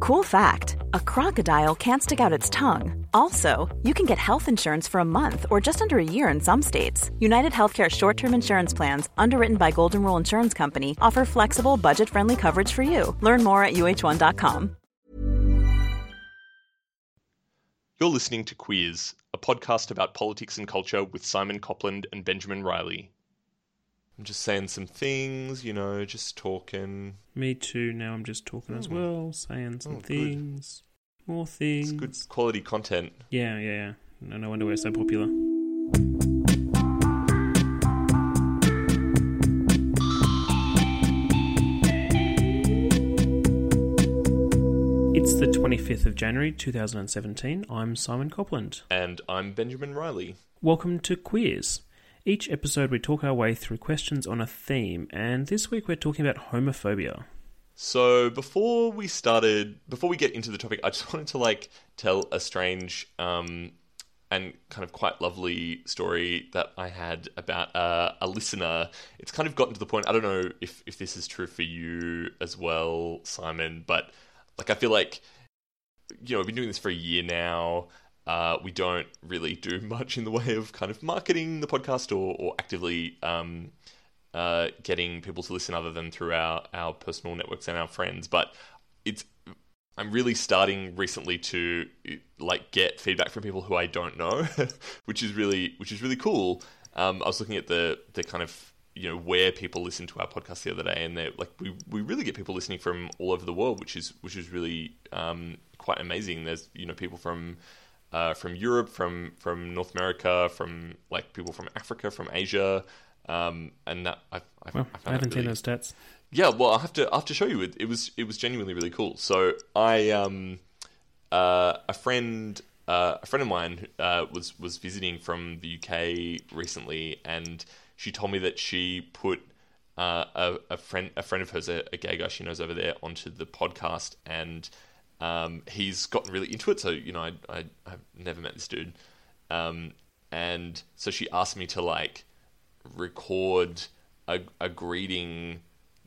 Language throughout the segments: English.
Cool fact a crocodile can't stick out its tongue. Also, you can get health insurance for a month or just under a year in some states. United Healthcare short term insurance plans, underwritten by Golden Rule Insurance Company, offer flexible, budget friendly coverage for you. Learn more at uh1.com. You're listening to Queers, a podcast about politics and culture with Simon Copland and Benjamin Riley. I'm just saying some things, you know, just talking. Me too. Now I'm just talking as hmm. well, saying some Oh, good. things, more things. It's good quality content. Yeah, yeah, yeah. No, no wonder we're so popular. It's the 25th of January 2017. I'm Simon Copland. And I'm Benjamin Riley. Welcome to Queers. Each episode we talk our way through questions on a theme, and this week we're talking about homophobia. So before we started, before we get into the topic, I just wanted to like tell a strange um, and kind of quite lovely story that I had about uh, a listener. It's kind of gotten to the point. I don't know if if this is true for you as well, Simon, but like I feel like you know I've been doing this for a year now. Uh, we don't really do much in the way of kind of marketing the podcast or, or actively um, uh, getting people to listen other than through our, our personal networks and our friends. But it's I'm really starting recently to like get feedback from people who I don't know, which is really which is really cool. Um, I was looking at the the kind of you know where people listen to our podcast the other day, and they're like we we really get people listening from all over the world, which is which is really um, quite amazing. There's you know people from uh, from Europe, from from North America, from like people from Africa, from Asia, um, and that I, I, Well, I, found I haven't seen really- those stats. yeah, well, I have to I have to show you. It, it was it was genuinely really cool. So I um uh, a friend uh, a friend of mine uh, was was visiting from the UK recently, and she told me that she put uh, a, a friend a friend of hers, a, a gay guy she knows over there, onto the podcast, and um, he's gotten really into it. So you know, I, I I've never met this dude, um, and so she asked me to like record a, a greeting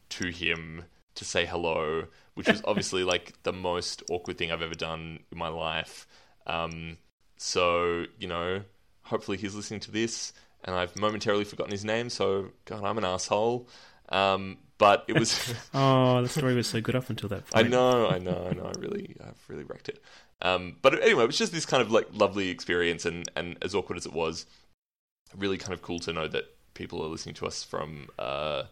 to him to say hello, which was obviously like the most awkward thing I've ever done in my life. Um, so you know, hopefully he's listening to this, and I've momentarily forgotten his name. So God, I'm an asshole. Um, but it was. Oh, the story was so good up until that point. I know, I know, I know. I really, I've really wrecked it. Um, but anyway, it was just this kind of like lovely experience, and and as awkward as it was, really kind of cool to know that people are listening to us from uh,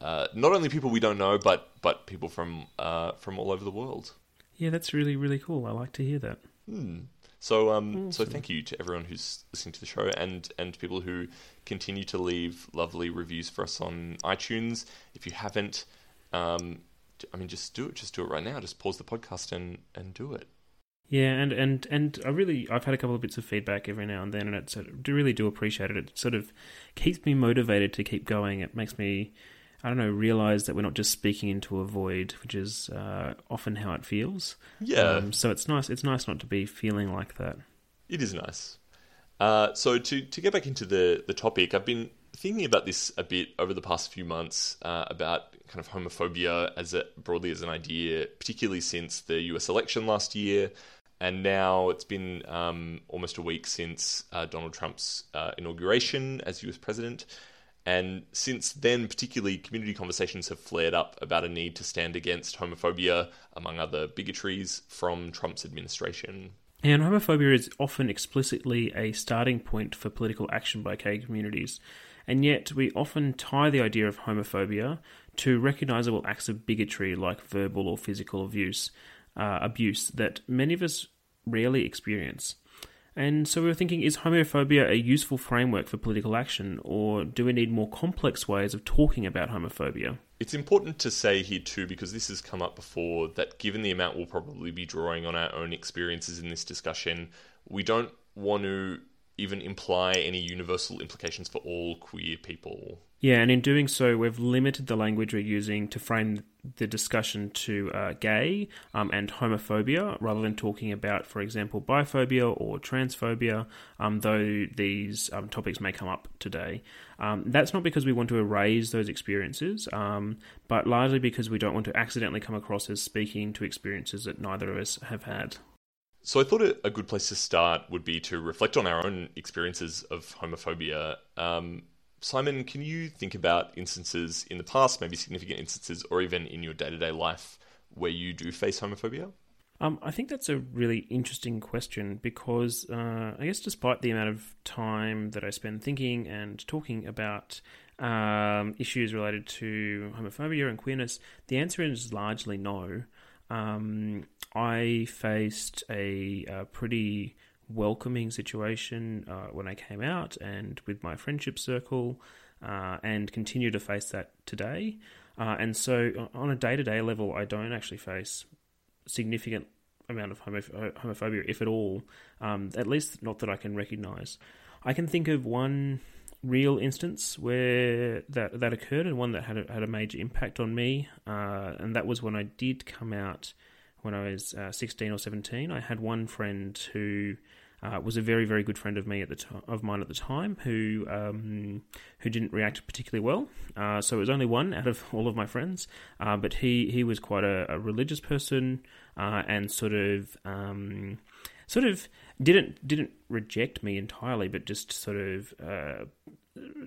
uh, not only people we don't know, but but people from uh, from all over the world. Yeah, that's really, really cool. I like to hear that. Hmm. So um, so thank you to everyone who's listening to the show, and and people who continue to leave lovely reviews for us on iTunes. If you haven't, um, I mean, just do it. Just do it right now. Just pause the podcast and and do it. Yeah, and, and, and I really I've had a couple of bits of feedback every now and then, and it's I really do appreciate it. It sort of keeps me motivated to keep going. It makes me I don't know realize that we're not just speaking into a void, which is uh, often how it feels. Yeah. Um, so it's nice. It's nice not to be feeling like that. It is nice. Uh, so to to get back into the the topic, I've been thinking about this a bit over the past few months uh, about kind of homophobia as a broadly as an idea, particularly since the U.S. election last year, and now it's been um, almost a week since uh, Donald Trump's uh, inauguration as U.S. president. And since then, particularly, community conversations have flared up about a need to stand against homophobia, among other bigotries, from Trump's administration. And homophobia is often explicitly a starting point for political action by gay communities, and yet we often tie the idea of homophobia to recognizable acts of bigotry like verbal or physical abuse, uh, abuse that many of us rarely experience. And so we were thinking is homophobia a useful framework for political action, or do we need more complex ways of talking about homophobia? It's important to say here too, because this has come up before, that given the amount we'll probably be drawing on our own experiences in this discussion, we don't want to even imply any universal implications for all queer people. Yeah, and in doing so, we've limited the language we're using to frame the discussion to uh, gay um, and homophobia rather than talking about, for example, biphobia or transphobia, um, though these um, topics may come up today. Um, that's not because we want to erase those experiences, um, but largely because we don't want to accidentally come across as speaking to experiences that neither of us have had. So I thought a good place to start would be to reflect on our own experiences of homophobia. Um, Simon, can you think about instances in the past, maybe significant instances, or even in your day to day life where you do face homophobia? Um, I think that's a really interesting question because uh, I guess despite the amount of time that I spend thinking and talking about um, issues related to homophobia and queerness, the answer is largely no. Um, I faced a, a pretty welcoming situation uh, when I came out and with my friendship circle, uh, and continue to face that today. Uh, and so, on a day to day level, I don't actually face significant amount of homoph- homophobia, if at all. Um, at least not that I can recognise. I can think of one real instance where that that occurred, and one that had a, had a major impact on me, uh, and that was when I did come out when I was uh, 16 or 17. I had one friend who uh, was a very very good friend of me at the to- of mine at the time who um, who didn't react particularly well. Uh, so it was only one out of all of my friends, uh, but he he was quite a, a religious person uh, and sort of. Um, sort of didn't didn't reject me entirely, but just sort of uh,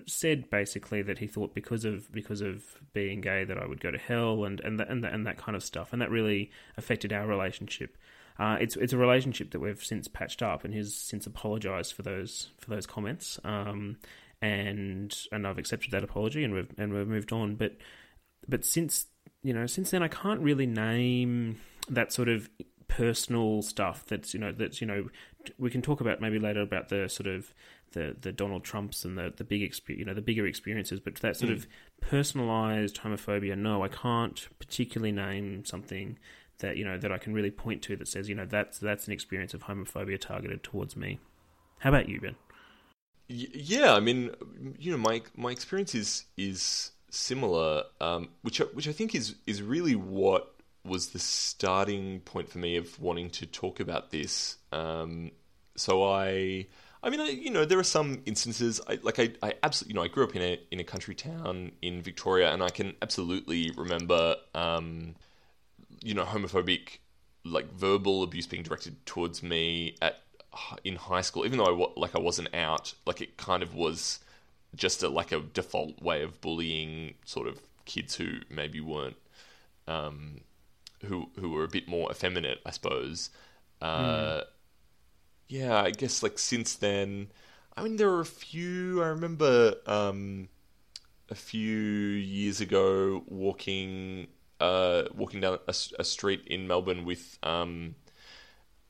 said basically that he thought because of because of being gay that I would go to hell and and that, and, that, and that kind of stuff, and that really affected our relationship. Uh, it's it's a relationship that we've since patched up, and he's since apologised for those for those comments. Um, and and I've accepted that apology, and we've and we've moved on. But but since you know since then, I can't really name that sort of personal stuff that's you know that's you know we can talk about maybe later about the sort of the the Donald Trumps and the the big exp- you know the bigger experiences but that sort mm. of personalized homophobia no I can't particularly name something that you know that I can really point to that says you know that's that's an experience of homophobia targeted towards me. How about you, Ben? Yeah, I mean, you know, my my experience is is similar, um, which which I think is is really what was the starting point for me of wanting to talk about this. Um, so I, I mean, I, you know, there are some instances. I, like I, I absolutely, you know, I grew up in a in a country town in Victoria, and I can absolutely remember. Um, you know, homophobic, like verbal abuse being directed towards me at in high school, even though I like I wasn't out, like it kind of was just a, like a default way of bullying sort of kids who maybe weren't um, who who were a bit more effeminate, I suppose. Uh, mm. Yeah, I guess like since then, I mean there were a few. I remember um, a few years ago walking uh, walking down a, a, street in Melbourne with um,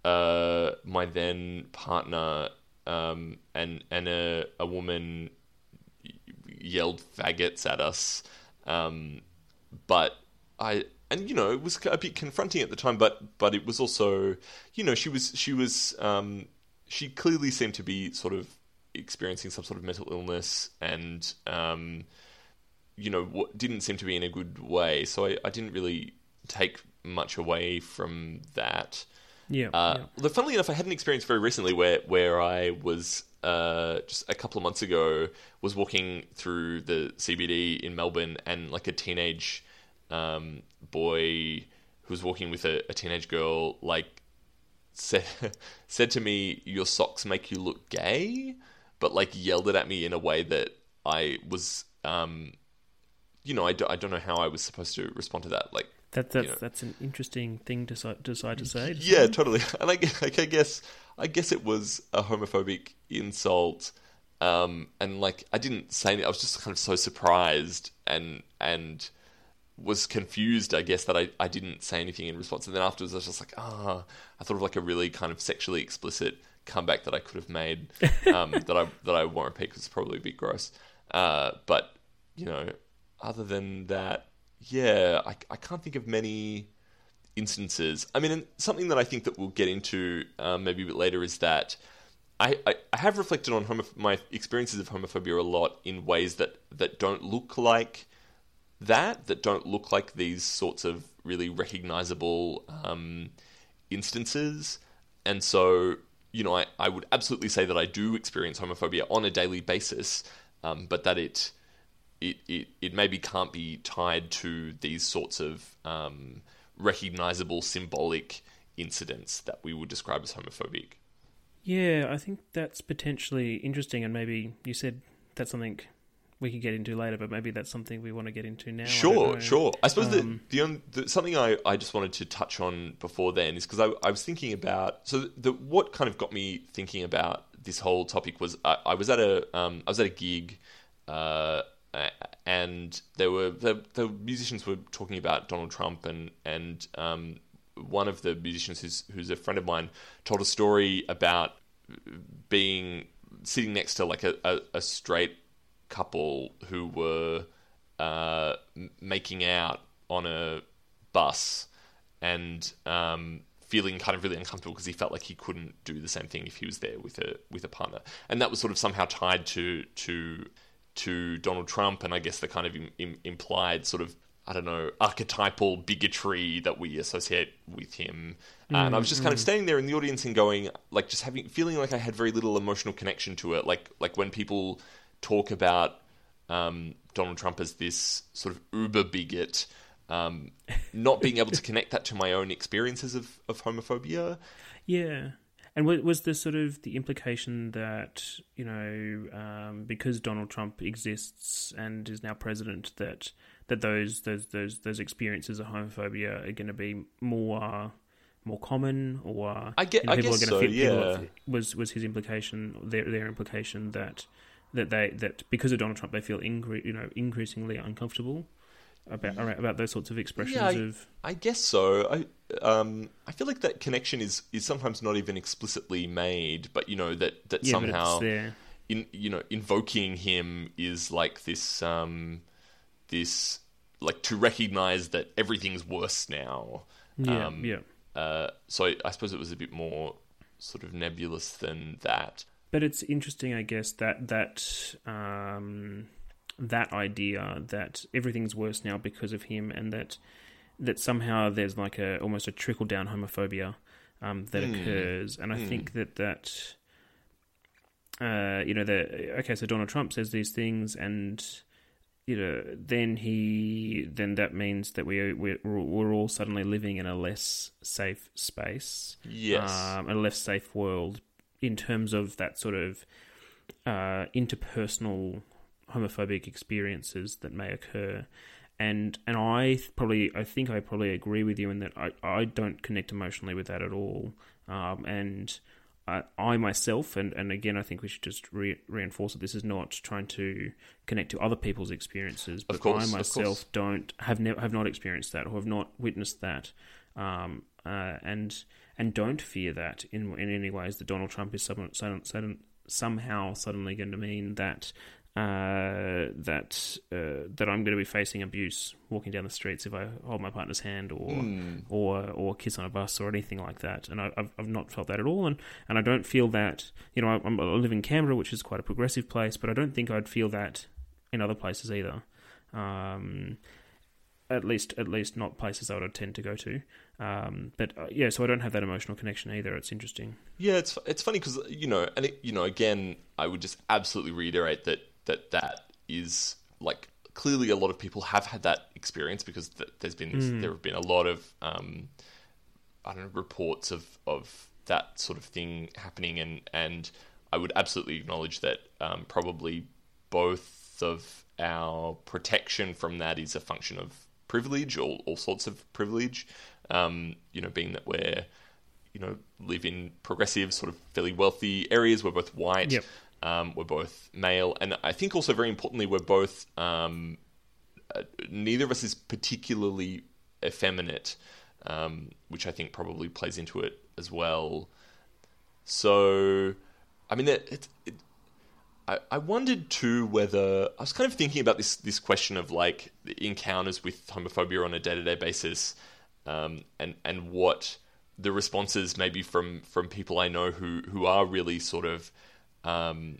uh, my then partner um, and and a, a woman yelled faggots at us. Um, but I and you know it was a bit confronting at the time, but but it was also you know she was she was um, she clearly seemed to be sort of experiencing some sort of mental illness and um, you know, didn't seem to be in a good way. So I, I didn't really take much away from that. Yeah, uh, yeah. Funnily enough, I had an experience very recently where where I was uh, just a couple of months ago was walking through the CBD in Melbourne, and like a teenage um, boy who was walking with a, a teenage girl, like said said to me, "Your socks make you look gay," but like yelled it at me in a way that I was um, you know, I, do, I don't know how I was supposed to respond to that. Like that, that's you know. that's an interesting thing to decide to say. To yeah, someone. totally. And I, like, I guess I guess it was a homophobic insult. Um, and like I didn't say anything. I was just kind of so surprised and and was confused. I guess that I, I didn't say anything in response. And then afterwards, I was just like, ah, oh, I thought of like a really kind of sexually explicit comeback that I could have made um, that I that I won't repeat because it's probably a bit gross. Uh, but you know, other than that, yeah, I, I can't think of many instances. I mean, something that I think that we'll get into um, maybe a bit later is that I, I, I have reflected on homoph- my experiences of homophobia a lot in ways that, that don't look like that, that don't look like these sorts of really recognizable um, instances. And so, you know, I, I would absolutely say that I do experience homophobia on a daily basis, um, but that it, it, it, it maybe can't be tied to these sorts of um, recognizable symbolic incidents that we would describe as homophobic. Yeah, I think that's potentially interesting, and maybe you said that's something we can get into later, but maybe that's something we want to get into now. Sure, I sure. I suppose um, the, the, only, the, something I, I just wanted to touch on before then is because I, I was thinking about so the what kind of got me thinking about this whole topic was I, I was at a um, I was at a gig. Uh, and there were the, the musicians were talking about Donald Trump and and um, one of the musicians who's who's a friend of mine told a story about being sitting next to like a, a, a straight couple who were uh, making out on a bus and um, feeling kind of really uncomfortable because he felt like he couldn't do the same thing if he was there with a with a partner, and that was sort of somehow tied to to to Donald Trump, and I guess the kind of Im- Im- implied sort of I don't know archetypal bigotry that we associate with him. Mm, and I was just kind mm. of standing there in the audience and going, like, just having feeling like I had very little emotional connection to it. Like, like when people talk about um, Donald Trump as this sort of uber bigot. Um, not being able to connect that to my own experiences of, of homophobia. Yeah. And was the sort of the implication that you know um, because Donald Trump exists and is now president that that those those those those experiences of homophobia are going to be more more common, or I get, you know, people I guess are going to so, yeah. was was his implication their their implication that that they that because of Donald Trump they feel incre- you know increasingly uncomfortable about about those sorts of expressions yeah, I, of I guess so. I um I feel like that connection is is sometimes not even explicitly made, but you know that that yeah, somehow in you know invoking him is like this um this like to recognize that everything's worse now. Yeah, um, yeah. Uh, so I suppose it was a bit more sort of nebulous than that. But it's interesting, I guess, that that um, that idea that everything's worse now because of him, and that that somehow there's like a almost a trickle down homophobia um, that mm. occurs, and I mm. think that that uh, you know the okay, so Donald Trump says these things, and you know then he then that means that we we're, we're all suddenly living in a less safe space, yes, um, a less safe world in terms of that sort of uh, interpersonal homophobic experiences that may occur. And and I probably I think I probably agree with you in that I, I don't connect emotionally with that at all. Um, and I, I, myself and, and again I think we should just re- reinforce that this is not trying to connect to other people's experiences, but course, I myself don't have ne- have not experienced that or have not witnessed that. Um, uh, and and don't fear that in in any ways that Donald Trump is some, some, some, somehow suddenly going to mean that uh, that uh, that I'm going to be facing abuse walking down the streets if I hold my partner's hand or mm. or or kiss on a bus or anything like that. And I, have I've not felt that at all, and, and I don't feel that. You know, I, I live in Canberra, which is quite a progressive place, but I don't think I'd feel that in other places either. Um, at least at least not places I would tend to go to. Um, but uh, yeah, so I don't have that emotional connection either. It's interesting. Yeah, it's it's funny because you know, and it, you know, again, I would just absolutely reiterate that that that is like clearly a lot of people have had that experience because th- there's been mm. there have been a lot of um, I don't know reports of of that sort of thing happening and and I would absolutely acknowledge that um, probably both of our protection from that is a function of privilege, all, all sorts of privilege. Um, you know, being that we're, you know, live in progressive, sort of fairly wealthy areas. We're both white. Yep. Um, we're both male, and I think also very importantly, we're both. Um, uh, neither of us is particularly effeminate, um, which I think probably plays into it as well. So, I mean, it, it, it I, I wondered too whether I was kind of thinking about this this question of like encounters with homophobia on a day to day basis, um, and and what the responses maybe from from people I know who who are really sort of um,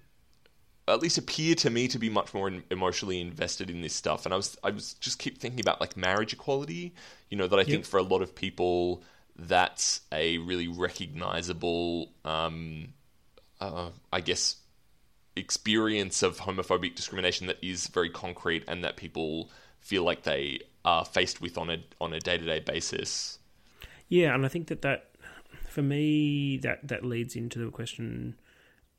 at least appear to me to be much more emotionally invested in this stuff. And I was I was just keep thinking about like marriage equality. You know that I yep. think for a lot of people that's a really recognizable, um, uh, I guess, experience of homophobic discrimination that is very concrete and that people feel like they are faced with on a on a day to day basis. Yeah, and I think that that for me that that leads into the question,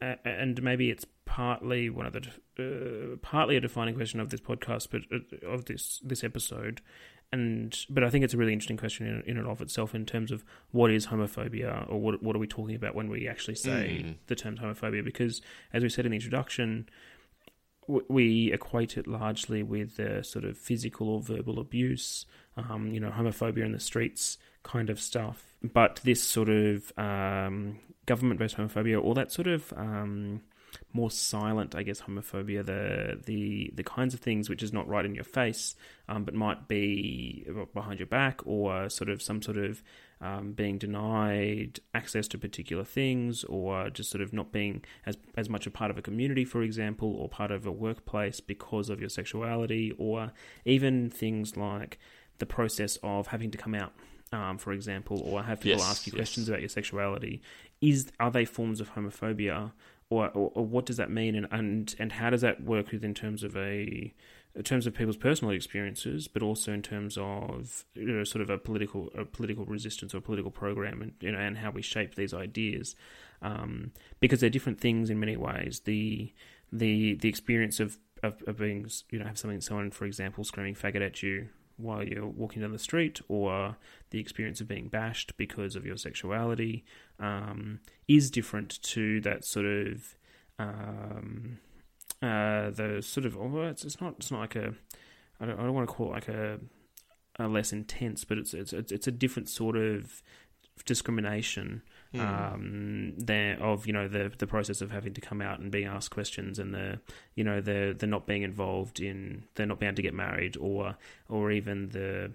uh, and maybe it's partly one of the uh, partly a defining question of this podcast, but uh, of this this episode, and but I think it's a really interesting question in, in and of itself in terms of what is homophobia or what what are we talking about when we actually say mm. the term homophobia? Because as we said in the introduction, we equate it largely with the sort of physical or verbal abuse, um, you know, homophobia in the streets kind of stuff. But this sort of um, government-based homophobia, all that sort of um, more silent, I guess, homophobia, the the the kinds of things which is not right in your face, um, but might be behind your back, or sort of some sort of um, being denied access to particular things, or just sort of not being as as much a part of a community, for example, or part of a workplace because of your sexuality, or even things like the process of having to come out. Um, for example, or have people yes, ask you yes. questions about your sexuality, is are they forms of homophobia or, or, or, what does that mean, and, and and how does that work with in terms of a in terms of people's personal experiences, but also in terms of you know sort of a political a political resistance or political program, and you know and how we shape these ideas, um, because they're different things in many ways. The the the experience of, of, of being you know have something someone for example screaming faggot at you while you're walking down the street, or the experience of being bashed because of your sexuality, um, is different to that sort of um, uh, the sort of. Oh, it's, it's not. It's not like a. I don't, I don't want to call it like a, a less intense, but it's it's it's a different sort of discrimination mm. um, there of you know the the process of having to come out and being asked questions and the you know the the not being involved in they're not being able to get married or or even the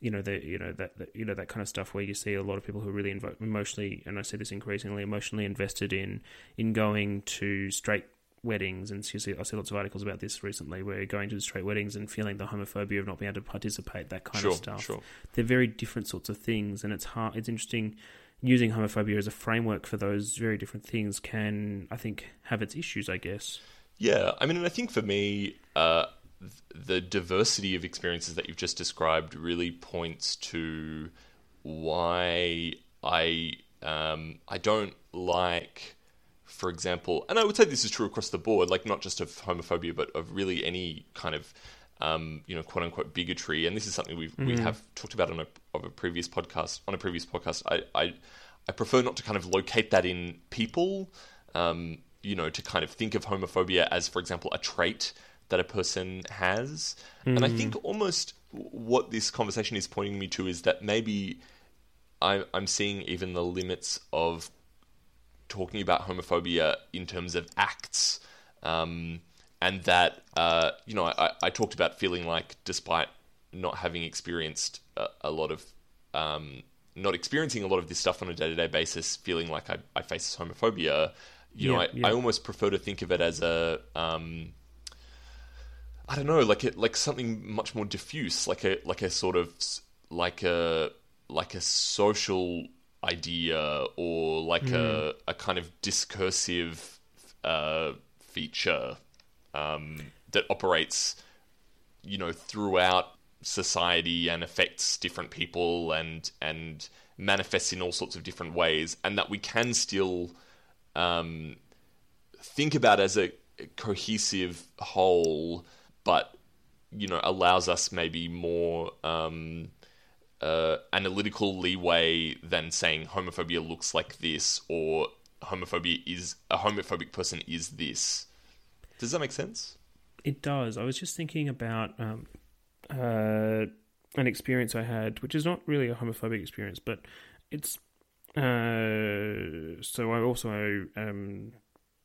you know the you know that, that, you know that kind of stuff where you see a lot of people who are really invo- emotionally and I see this increasingly emotionally invested in in going to straight weddings and you see I see lots of articles about this recently where going to straight weddings and feeling the homophobia of not being able to participate that kind sure, of stuff sure. they're very different sorts of things and it's hard it's interesting using homophobia as a framework for those very different things can I think have its issues I guess yeah I mean and I think for me uh, the diversity of experiences that you've just described really points to why I um, I don't like, for example, and I would say this is true across the board, like not just of homophobia, but of really any kind of um, you know quote unquote bigotry. And this is something we mm-hmm. we have talked about on a of a previous podcast. On a previous podcast, I I, I prefer not to kind of locate that in people. Um, you know, to kind of think of homophobia as, for example, a trait that a person has. Mm. And I think hmm. almost what this conversation is pointing me to is that maybe I, I'm seeing even the limits of talking about homophobia in terms of acts. Um, and that, uh, you know, I, I, talked about feeling like, despite not having experienced a, a lot of, um, not experiencing a lot of this stuff on a day to day basis, feeling like I, I face homophobia. You yeah, know, I, yeah. I almost prefer to think of it as a, um, I don't know, like it, like something much more diffuse, like a like a sort of like a like a social idea or like mm. a a kind of discursive uh, feature um, that operates, you know, throughout society and affects different people and and manifests in all sorts of different ways, and that we can still um, think about as a cohesive whole but you know allows us maybe more um, uh, analytical leeway than saying homophobia looks like this or homophobia is a homophobic person is this. Does that make sense? It does. I was just thinking about um, uh, an experience I had, which is not really a homophobic experience, but it's uh, so I also um,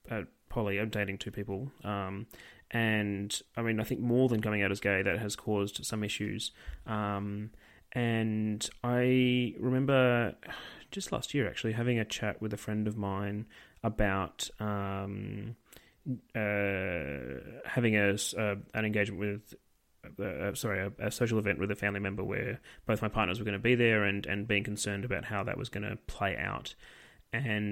uh, poly. I'm dating two people, um, and I mean, I think more than coming out as gay, that has caused some issues. Um, and I remember just last year actually having a chat with a friend of mine about um, uh, having a, uh, an engagement with. Uh, sorry, a, a, social event with a family member where both my partners were going to be there, and, and being concerned about how that was going to play out. And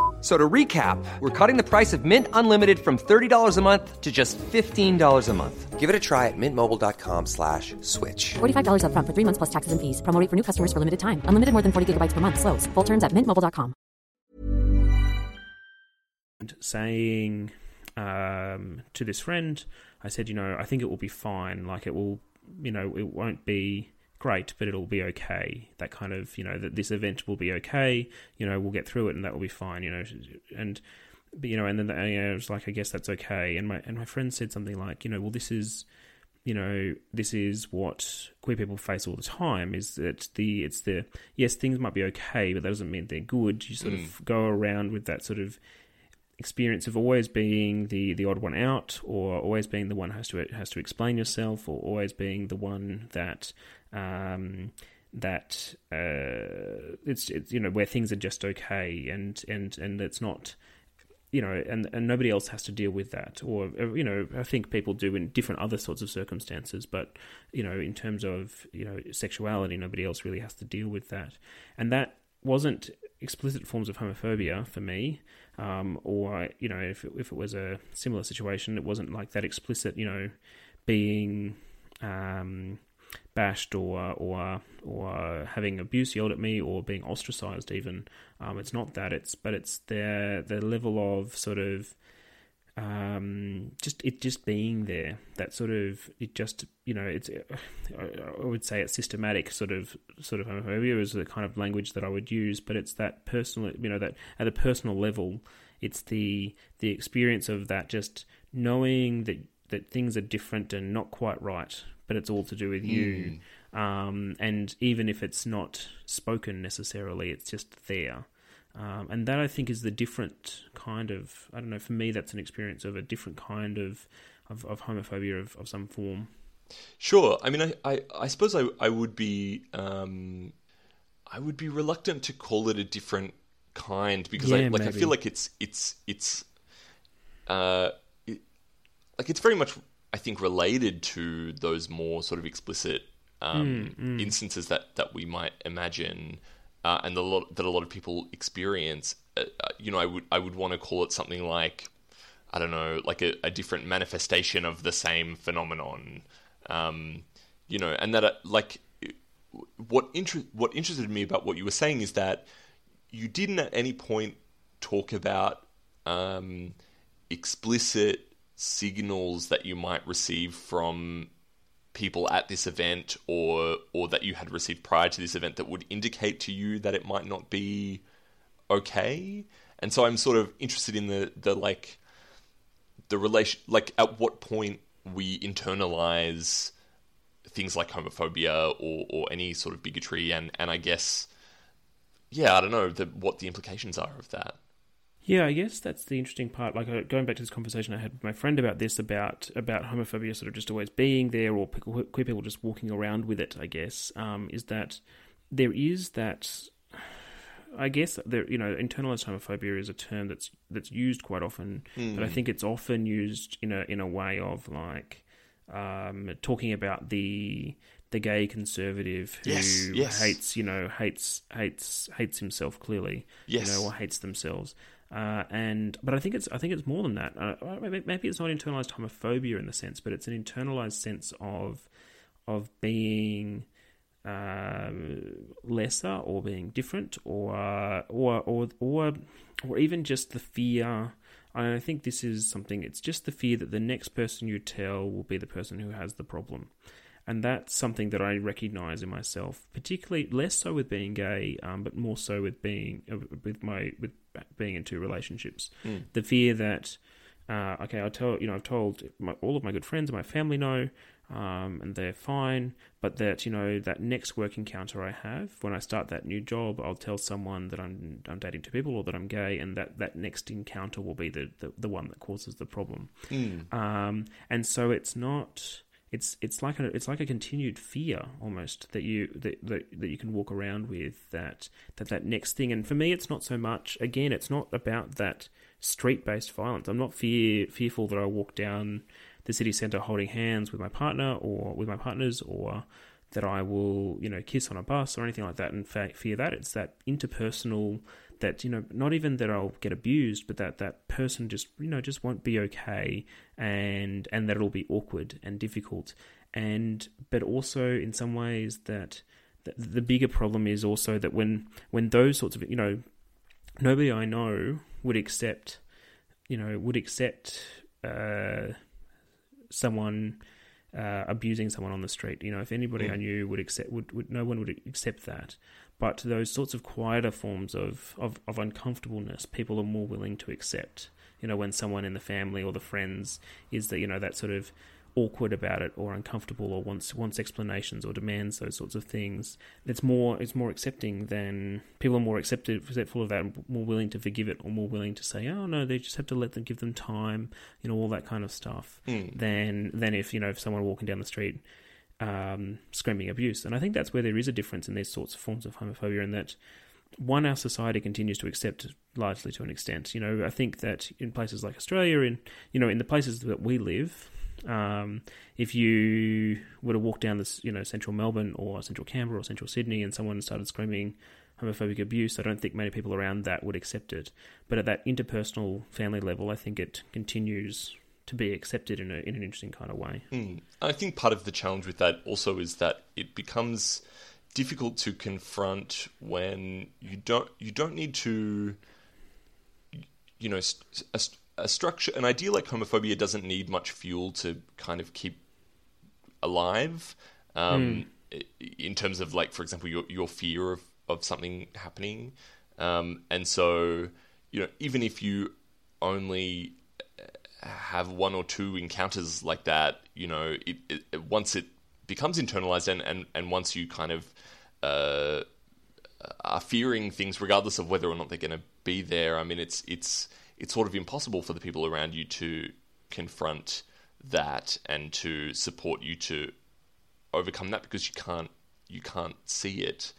So to recap, we're cutting the price of Mint Unlimited from $30 a month to just $15 a month. Give it a try at mintmobile.com slash switch. $45 up front for three months plus taxes and fees. Promoting for new customers for limited time. Unlimited more than 40 gigabytes per month. Slows. Full terms at mintmobile.com. And saying um, to this friend, I said, you know, I think it will be fine. Like it will, you know, it won't be great, but it'll be okay. That kind of, you know, that this event will be okay. You know, we'll get through it, and that will be fine. You know, and you know, and then you know, it was like, I guess that's okay. And my and my friend said something like, you know, well, this is, you know, this is what queer people face all the time. Is that the it's the yes, things might be okay, but that doesn't mean they're good. You sort mm. of go around with that sort of experience of always being the, the odd one out, or always being the one who has to has to explain yourself, or always being the one that um, that uh, it's, it's you know where things are just okay, and and and it's not you know, and, and nobody else has to deal with that. Or, you know, I think people do in different other sorts of circumstances, but, you know, in terms of, you know, sexuality, nobody else really has to deal with that. And that wasn't explicit forms of homophobia for me, um, or you know, if it, if it was a similar situation, it wasn't like that explicit, you know, being um, bashed or or or having abuse yelled at me or being ostracized. Even um, it's not that. It's but it's the the level of sort of um, just it just being there. That sort of it just you know it's I would say it's systematic sort of sort of homophobia is the kind of language that I would use, but it's that personal you know that at a personal level, it's the the experience of that just knowing that that things are different and not quite right, but it's all to do with you. Mm. Um, and even if it's not spoken necessarily, it's just there. Um, and that I think is the different kind of I don't know. For me, that's an experience of a different kind of of, of homophobia of, of some form. Sure. I mean, I, I, I suppose I, I would be um, I would be reluctant to call it a different kind because yeah, I like maybe. I feel like it's it's it's uh it, like it's very much I think related to those more sort of explicit um, mm, mm. instances that that we might imagine uh, and the lot that a lot of people experience. Uh, uh, you know, I would I would want to call it something like I don't know, like a, a different manifestation of the same phenomenon. Um, you know, and that uh, like what inter- what interested me about what you were saying is that you didn't at any point talk about um, explicit signals that you might receive from people at this event or or that you had received prior to this event that would indicate to you that it might not be okay? And so i'm sort of interested in the the like the relation like at what point we internalize things like homophobia or or any sort of bigotry and and i guess yeah i don't know the, what the implications are of that yeah, I guess that's the interesting part. Like going back to this conversation I had with my friend about this, about about homophobia sort of just always being there, or queer people just walking around with it. I guess um, is that there is that. I guess there, you know, internalized homophobia is a term that's that's used quite often, mm. but I think it's often used in a in a way of like um, talking about the the gay conservative who yes, yes. hates you know hates hates hates himself clearly, yes. you know, or hates themselves. Uh, and but I think it's I think it's more than that. Uh, maybe it's not internalized homophobia in the sense, but it's an internalized sense of of being uh, lesser or being different, or or or or or even just the fear. I think this is something. It's just the fear that the next person you tell will be the person who has the problem, and that's something that I recognize in myself, particularly less so with being gay, um, but more so with being uh, with my with being in two relationships. Mm. The fear that uh, okay, I tell you know I've told my, all of my good friends and my family know, um, and they're fine. But that you know that next work encounter I have when I start that new job, I'll tell someone that I'm I'm dating two people or that I'm gay, and that that next encounter will be the the, the one that causes the problem. Mm. Um, and so it's not it's it's like a it's like a continued fear almost that you that, that that you can walk around with that that that next thing. And for me it's not so much again it's not about that street based violence. I'm not fear fearful that I walk down the city center holding hands with my partner or with my partners or that I will you know kiss on a bus or anything like that and fear that. It's that interpersonal that you know not even that I'll get abused but that that person just you know just won't be okay and and that it'll be awkward and difficult and but also in some ways that the, the bigger problem is also that when when those sorts of you know nobody I know would accept you know would accept uh, someone uh, abusing someone on the street. You know, if anybody mm. I knew would accept, would, would no one would accept that. But those sorts of quieter forms of, of, of uncomfortableness, people are more willing to accept. You know, when someone in the family or the friends is that you know that sort of awkward about it or uncomfortable or wants wants explanations or demands those sorts of things. It's more it's more accepting than people are more accepted acceptful of that and more willing to forgive it or more willing to say, Oh no, they just have to let them give them time, you know, all that kind of stuff. Mm. Than than if, you know, if someone walking down the street um, screaming abuse. And I think that's where there is a difference in these sorts of forms of homophobia, and that one our society continues to accept largely to an extent. You know, I think that in places like Australia, in you know, in the places that we live, um, if you were to walk down this, you know, central Melbourne or central Canberra or central Sydney, and someone started screaming homophobic abuse, I don't think many people around that would accept it. But at that interpersonal family level, I think it continues to be accepted in, a, in an interesting kind of way. Mm. I think part of the challenge with that also is that it becomes difficult to confront when you don't you don't need to you know a, a structure an idea like homophobia doesn't need much fuel to kind of keep alive um, mm. in terms of like for example your your fear of of something happening um, and so you know even if you only have one or two encounters like that, you know, it, it, once it becomes internalized and, and, and once you kind of uh, are fearing things, regardless of whether or not they're going to be there, I mean, it's it's it's sort of impossible for the people around you to confront that and to support you to overcome that because you can't you can't see it.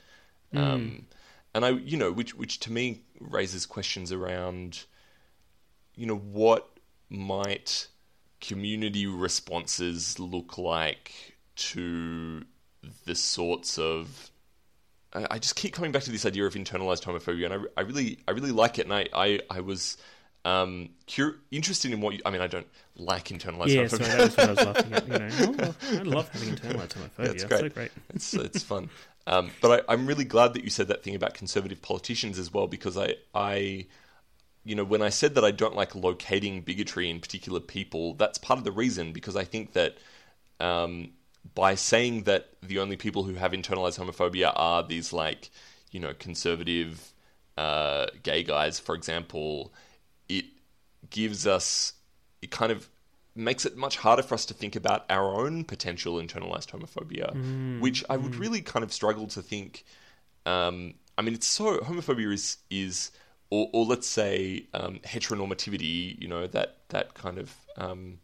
Mm. Um, and I, you know, which which to me raises questions around, you know, what might community responses look like to the sorts of I, just keep coming back to this idea of internalized homophobia, and I, I really, I really like it, and I, I, I was um, cur- interested in what you. I mean, I don't like internalized yeah, homophobia. Yeah, that's what I was laughing at. You know, oh, I love having internalized homophobia. Yeah, it's great. So great. it's it's fun. Um, but I, I'm really glad that you said that thing about conservative politicians as well, because I, I you know, when I said that I don't like locating bigotry in particular people, that's part of the reason because I think that um, by saying that the only people who have internalized homophobia are these like, you know, conservative uh, gay guys, for example, it gives us, it kind of makes it much harder for us to think about our own potential internalized homophobia, mm, which I would mm. really kind of struggle to think. Um, I mean, it's so homophobia is is or, or let's say um, heteronormativity, you know, that that kind of um,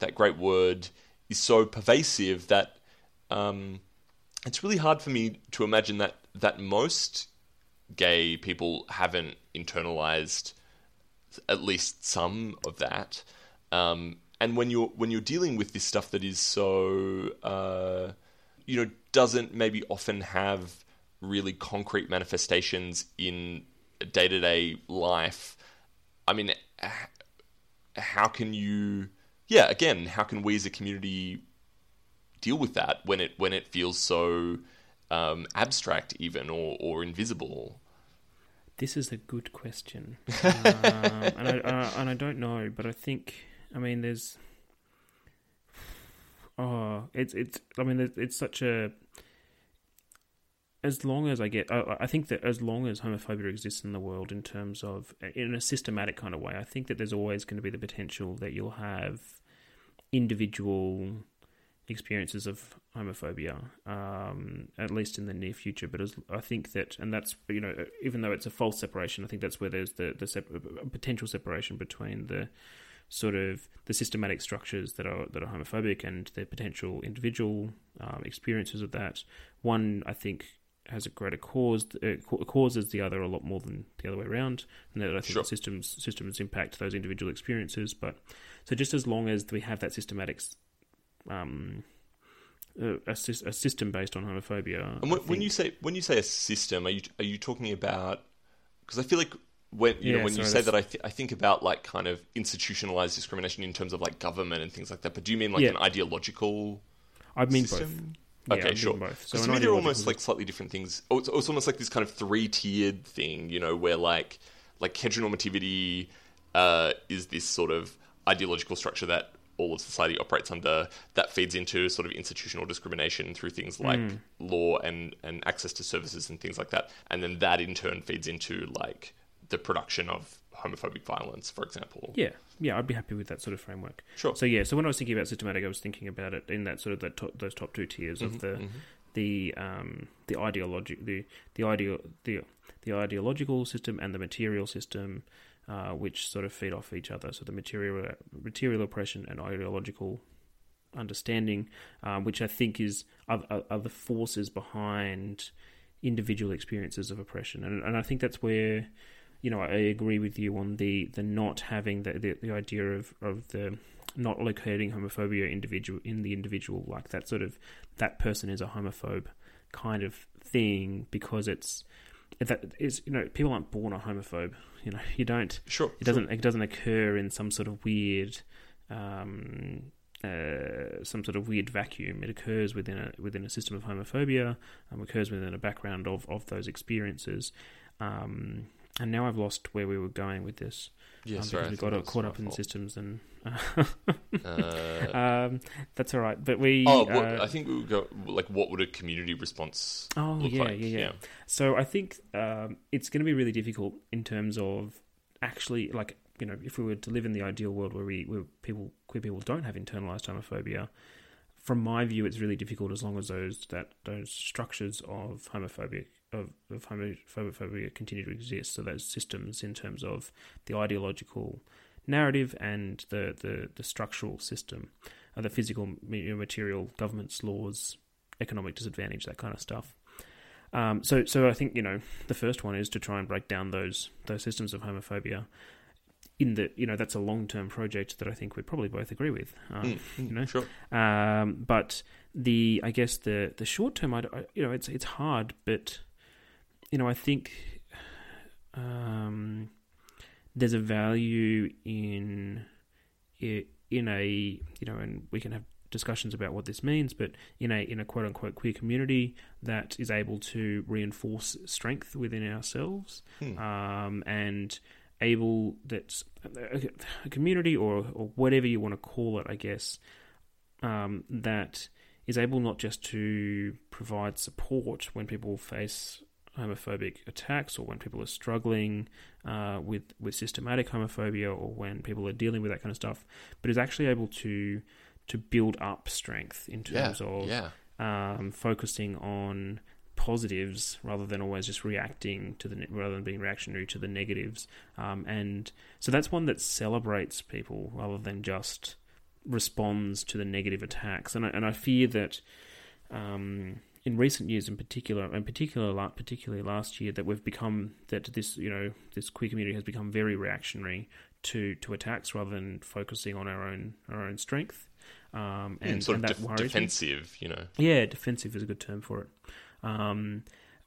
that great word is so pervasive that um, it's really hard for me to imagine that that most gay people haven't internalized at least some of that. Um, and when you're when you're dealing with this stuff that is so uh, you know doesn't maybe often have really concrete manifestations in day to day life, I mean, how can you? Yeah, again, how can we as a community deal with that when it when it feels so um, abstract, even or or invisible? This is a good question, um, and, I, uh, and I don't know, but I think I mean there's. oh, it's it's. I mean, it's, it's such a. As long as I get, I, I think that as long as homophobia exists in the world, in terms of in a systematic kind of way, I think that there's always going to be the potential that you'll have individual experiences of homophobia, um, at least in the near future. But as, I think that, and that's you know, even though it's a false separation, I think that's where there's the the potential separation between the sort of the systematic structures that are that are homophobic and the potential individual um, experiences of that. One, I think, has a greater cause uh, causes the other a lot more than the other way around, and that I think Sure. systems systems impact those individual experiences. But so just as long as we have that systematic um, a, a, a system based on homophobia. And when, you say when you say a system, are you are you talking about? Because I feel like when you know Yeah, when you say that's- that, I th- I think about like kind of institutionalized discrimination in terms of like government and things like that. But do you mean like Yeah. an ideological I mean both. system? I okay, mean sure. both. So to me, they're almost like slightly different things. Oh, it's, it's almost like this kind of three-tiered thing, you know, where like like heteronormativity uh, is this sort of ideological structure that all of society operates under. That feeds into sort of institutional discrimination through things like Hmm. law and and access to services and things like that, and then that in turn feeds into like the production of homophobic violence, for example. Yeah, yeah, I'd be happy with that sort of framework. Sure. So yeah, so when I was thinking about systematic, I was thinking about it in that sort of that top, those top two tiers Mm-hmm, of the the um the ideology the the ideo the the ideological system and the material system, uh, which sort of feed off each other. So the material material oppression and ideological understanding, um, which I think is are, are, are the forces behind individual experiences of oppression, and and I think that's where you know, I agree with you on the, the not having the, the, the idea of, of the not locating homophobia individual in the individual, like that sort of that person is a homophobe kind of thing because it's that is you know people aren't born a homophobe. You know, you don't. Sure, It doesn't. It doesn't occur in some sort of weird. Um, uh, some sort of weird vacuum. It occurs within a within a system of homophobia. Um, occurs within a background of, of those experiences. Um, and now I've lost where we were going with this. Yeah, um, because we got that's caught up in fault. systems and. Uh, um, that's all right, but we. oh, what, uh, I think we would go like, what would a community response Oh look yeah, like? yeah, yeah, So I think um, it's going to be really difficult in terms of actually, like you know, if we were to live in the ideal world where we where people queer people don't have internalized homophobia. From my view, it's really difficult as long as those that those structures of homophobia of, of homophobia continue to exist. So those systems in terms of the ideological narrative and the, the, the structural system, uh, the physical material, governments, laws, economic disadvantage, that kind of stuff. Um, so, so I think you know the first one is to try and break down those those systems of homophobia. In the you know that's a long term project that I think we probably both agree with. Um, you know, Sure. um, but the I guess the the short term, I- you know, it's it's hard, but you know, I think um, there's a value in i- in a you know, and we can have discussions about what this means, but in a in a quote unquote queer community that is able to reinforce strength within ourselves, um, and able that a, a community or or whatever you want to call it, I guess, um, that is able not just to provide support when people face homophobic attacks or when people are struggling uh, with with systematic homophobia or when people are dealing with that kind of stuff, but is actually able to to build up strength in Yeah, terms of yeah. um, focusing on positives rather than always just reacting to the rather than being reactionary to the negatives. Um, and so that's one that celebrates people rather than just responds to the negative attacks. And I, and I fear that um, in recent years, in particular, and particular, particularly last year, that we've become that this you know this queer community has become very reactionary to to attacks rather than focusing on our own our own strength. Um, and, And sort and of that def- worries me. defensive, you know. Yeah, defensive is a good term for it. Um,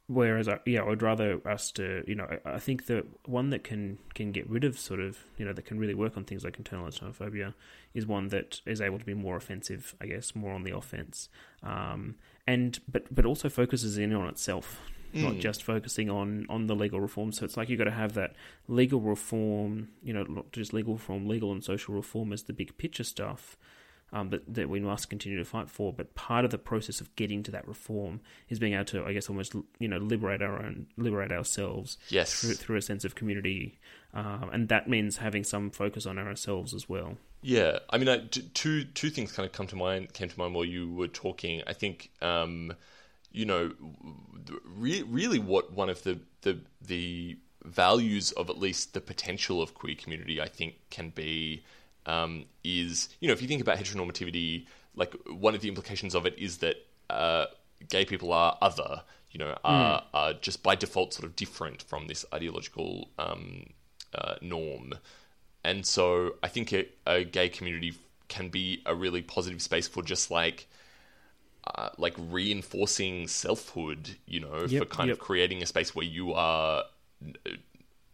whereas, I, yeah, I would rather us to, you know, I, I think the one that can can get rid of sort of, you know, that can really work on things like internalized homophobia is one that is able to be more offensive, I guess, more on the offense, um, and but but also focuses in on itself. Not just focusing on, on the legal reform. So it's like you've got to have that legal reform, you know, not just legal reform, legal and social reform as the big picture stuff, um, that that we must continue to fight for. But part of the process of getting to that reform is being able to, I guess, almost you know liberate our own, liberate ourselves. Yes. through, through a sense of community, um, and that means having some focus on ourselves as well. Yeah, I mean, I, two two things kind of come to mind came to mind while you were talking. I think, um, you know, re- really, what one of the the the values of at least the potential of queer community, I think, can be um, is you know, if you think about heteronormativity, like one of the implications of it is that uh, gay people are other, you know, are, are just by default sort of different from this ideological um, uh, norm. And so I think a, a gay community can be a really positive space for just like uh, like reinforcing selfhood, you know, for kind yep. of creating a space where you are.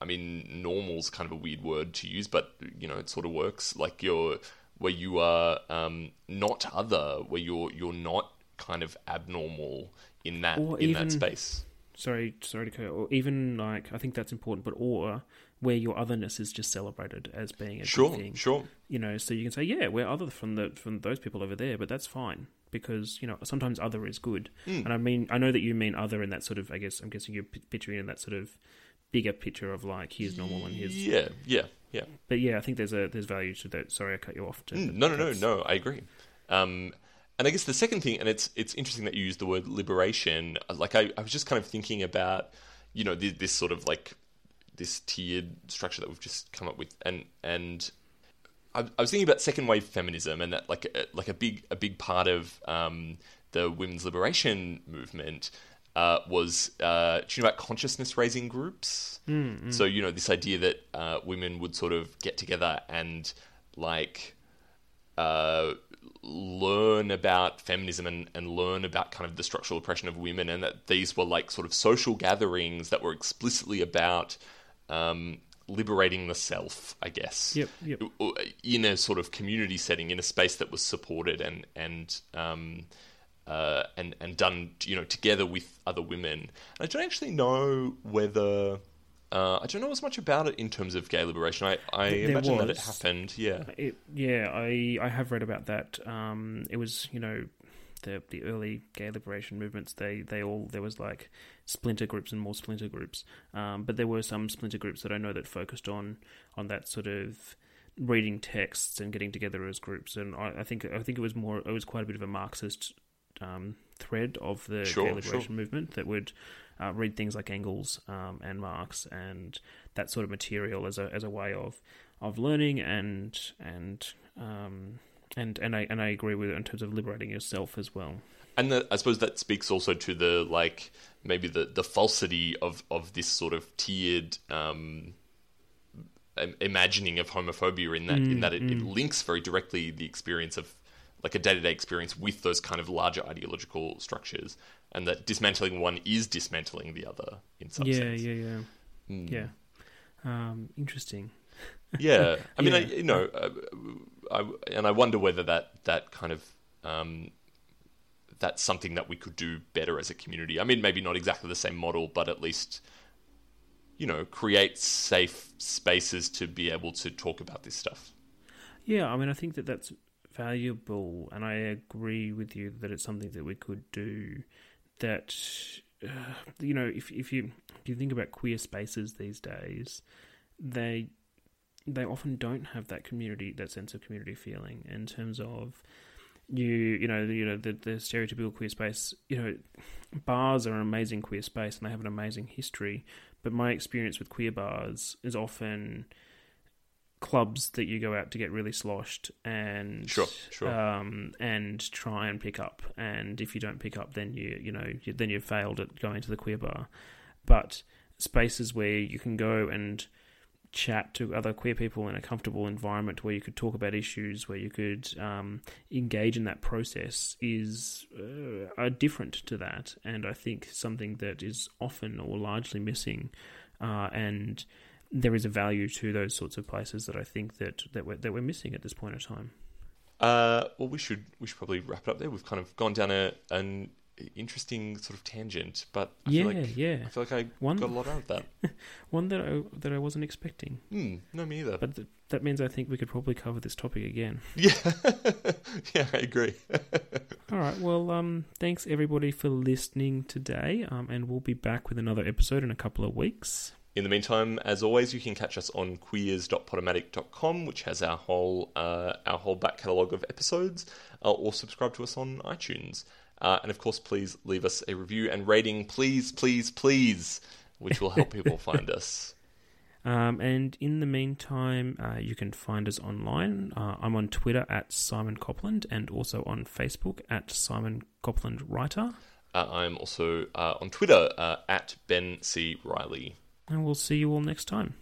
I mean, normal's kind of a weird word to use, but you know, it sort of works. Like you're where you are um, not other, where you're you're not kind of abnormal in that Or in even- that space. Sorry, sorry to cut. Or even like I think that's important, but or where your otherness is just celebrated as being a Sure, good thing. sure. You know, so you can say, yeah, we're other from the from those people over there, but that's fine because you know sometimes other is good. Hmm. And I mean, I know that you mean other in that sort of. I guess I'm guessing you're picturing in that sort of bigger picture of like here's normal and here's. Yeah, yeah, yeah. But yeah, I think there's a there's value to that. Sorry, I cut you off. Mm, no, no, no, no. I agree. Um, and I guess the second thing, and it's it's interesting that you use the word liberation. Like I, I was just kind of thinking about, you know, this, this sort of like this tiered structure that we've just come up with, and and I, I was thinking about second wave feminism, and that like a, like a big a big part of um, the women's liberation movement uh, was uh, do you know about consciousness raising groups? Mm, So you know this idea that uh, women would sort of get together and like uh, learn about feminism and, and learn about kind of the structural oppression of women, and that these were like sort of social gatherings that were explicitly about um, liberating the self, I guess. Yep, yep. In a sort of community setting, in a space that was supported and and um, uh, and and done, you know, together with other women. And I don't actually know whether. Uh, I don't know as much about it in terms of gay liberation. I, I imagine that it happened. Yeah. It, yeah, I I have read about that. Um, it was you know the the early gay liberation movements. They they all there was like splinter groups and more splinter groups. Um, but there were some splinter groups that I know that focused on on that sort of reading texts and getting together as groups. And I, I think I think it was more it was quite a bit of a Marxist um, thread of the Sure, gay liberation sure. movement that would uh, read things like Engels um, and Marx and that sort of material as a as a way of of learning and and um, and and I and I agree with it in terms of liberating yourself as well. And the, I suppose that speaks also to the like maybe the, the falsity of, of this sort of tiered um, imagining of homophobia in that in that it, it links very directly the experience of like a day to day experience with those kind of larger ideological structures, and that dismantling one is dismantling the other in some yeah, sense. yeah, yeah, yeah. Um, interesting. Yeah, I mean, I, you know, uh, I, and I wonder whether that that kind of um, that's something that we could do better as a community. I mean, maybe not exactly the same model, but at least you know, create safe spaces to be able to talk about this stuff. Yeah, I mean, I think that that's valuable, and I agree with you that it's something that we could do. That uh, you know, if if you if you think about queer spaces these days, they they often don't have that community, that sense of community feeling in terms of you you know you know the the stereotypical queer space. You know, bars are an amazing queer space and they have an amazing history. But my experience with queer bars is often clubs that you go out to get really sloshed and Sure, sure. um, and try and pick up. And if you don't pick up, then you you know you, then you've failed at going to the queer bar. But spaces where you can go and chat to other queer people in a comfortable environment where you could talk about issues, where you could um, engage in that process is uh, are different to that, and I think something that is often or largely missing, uh, and there is a value to those sorts of places that I think that that we're, that we're missing at this point in time. Uh, well, we should we should probably wrap it up there. We've kind of gone down a an interesting sort of tangent, but I Yeah, feel like, yeah. I feel like I One- got a lot out of that. One that I that I wasn't expecting, Hmm, no, me either. but th- that means I think we could probably cover this topic again. yeah, yeah, I agree. All right. Well, um, thanks everybody for listening today, um, and we'll be back with another episode in a couple of weeks. In the meantime, as always, you can catch us on queers.podomatic.com, which has our whole uh, our whole back catalogue of episodes, uh, or subscribe to us on iTunes. Uh, and of course, please leave us a review and rating, please, please, please, which will help people find us. Um, and in the meantime, uh, you can find us online. Uh, I'm on Twitter at Simon Copland and also on Facebook at Simon Copland Writer. Uh, I'm also uh, on Twitter uh, at Ben C. Riley. And we'll see you all next time.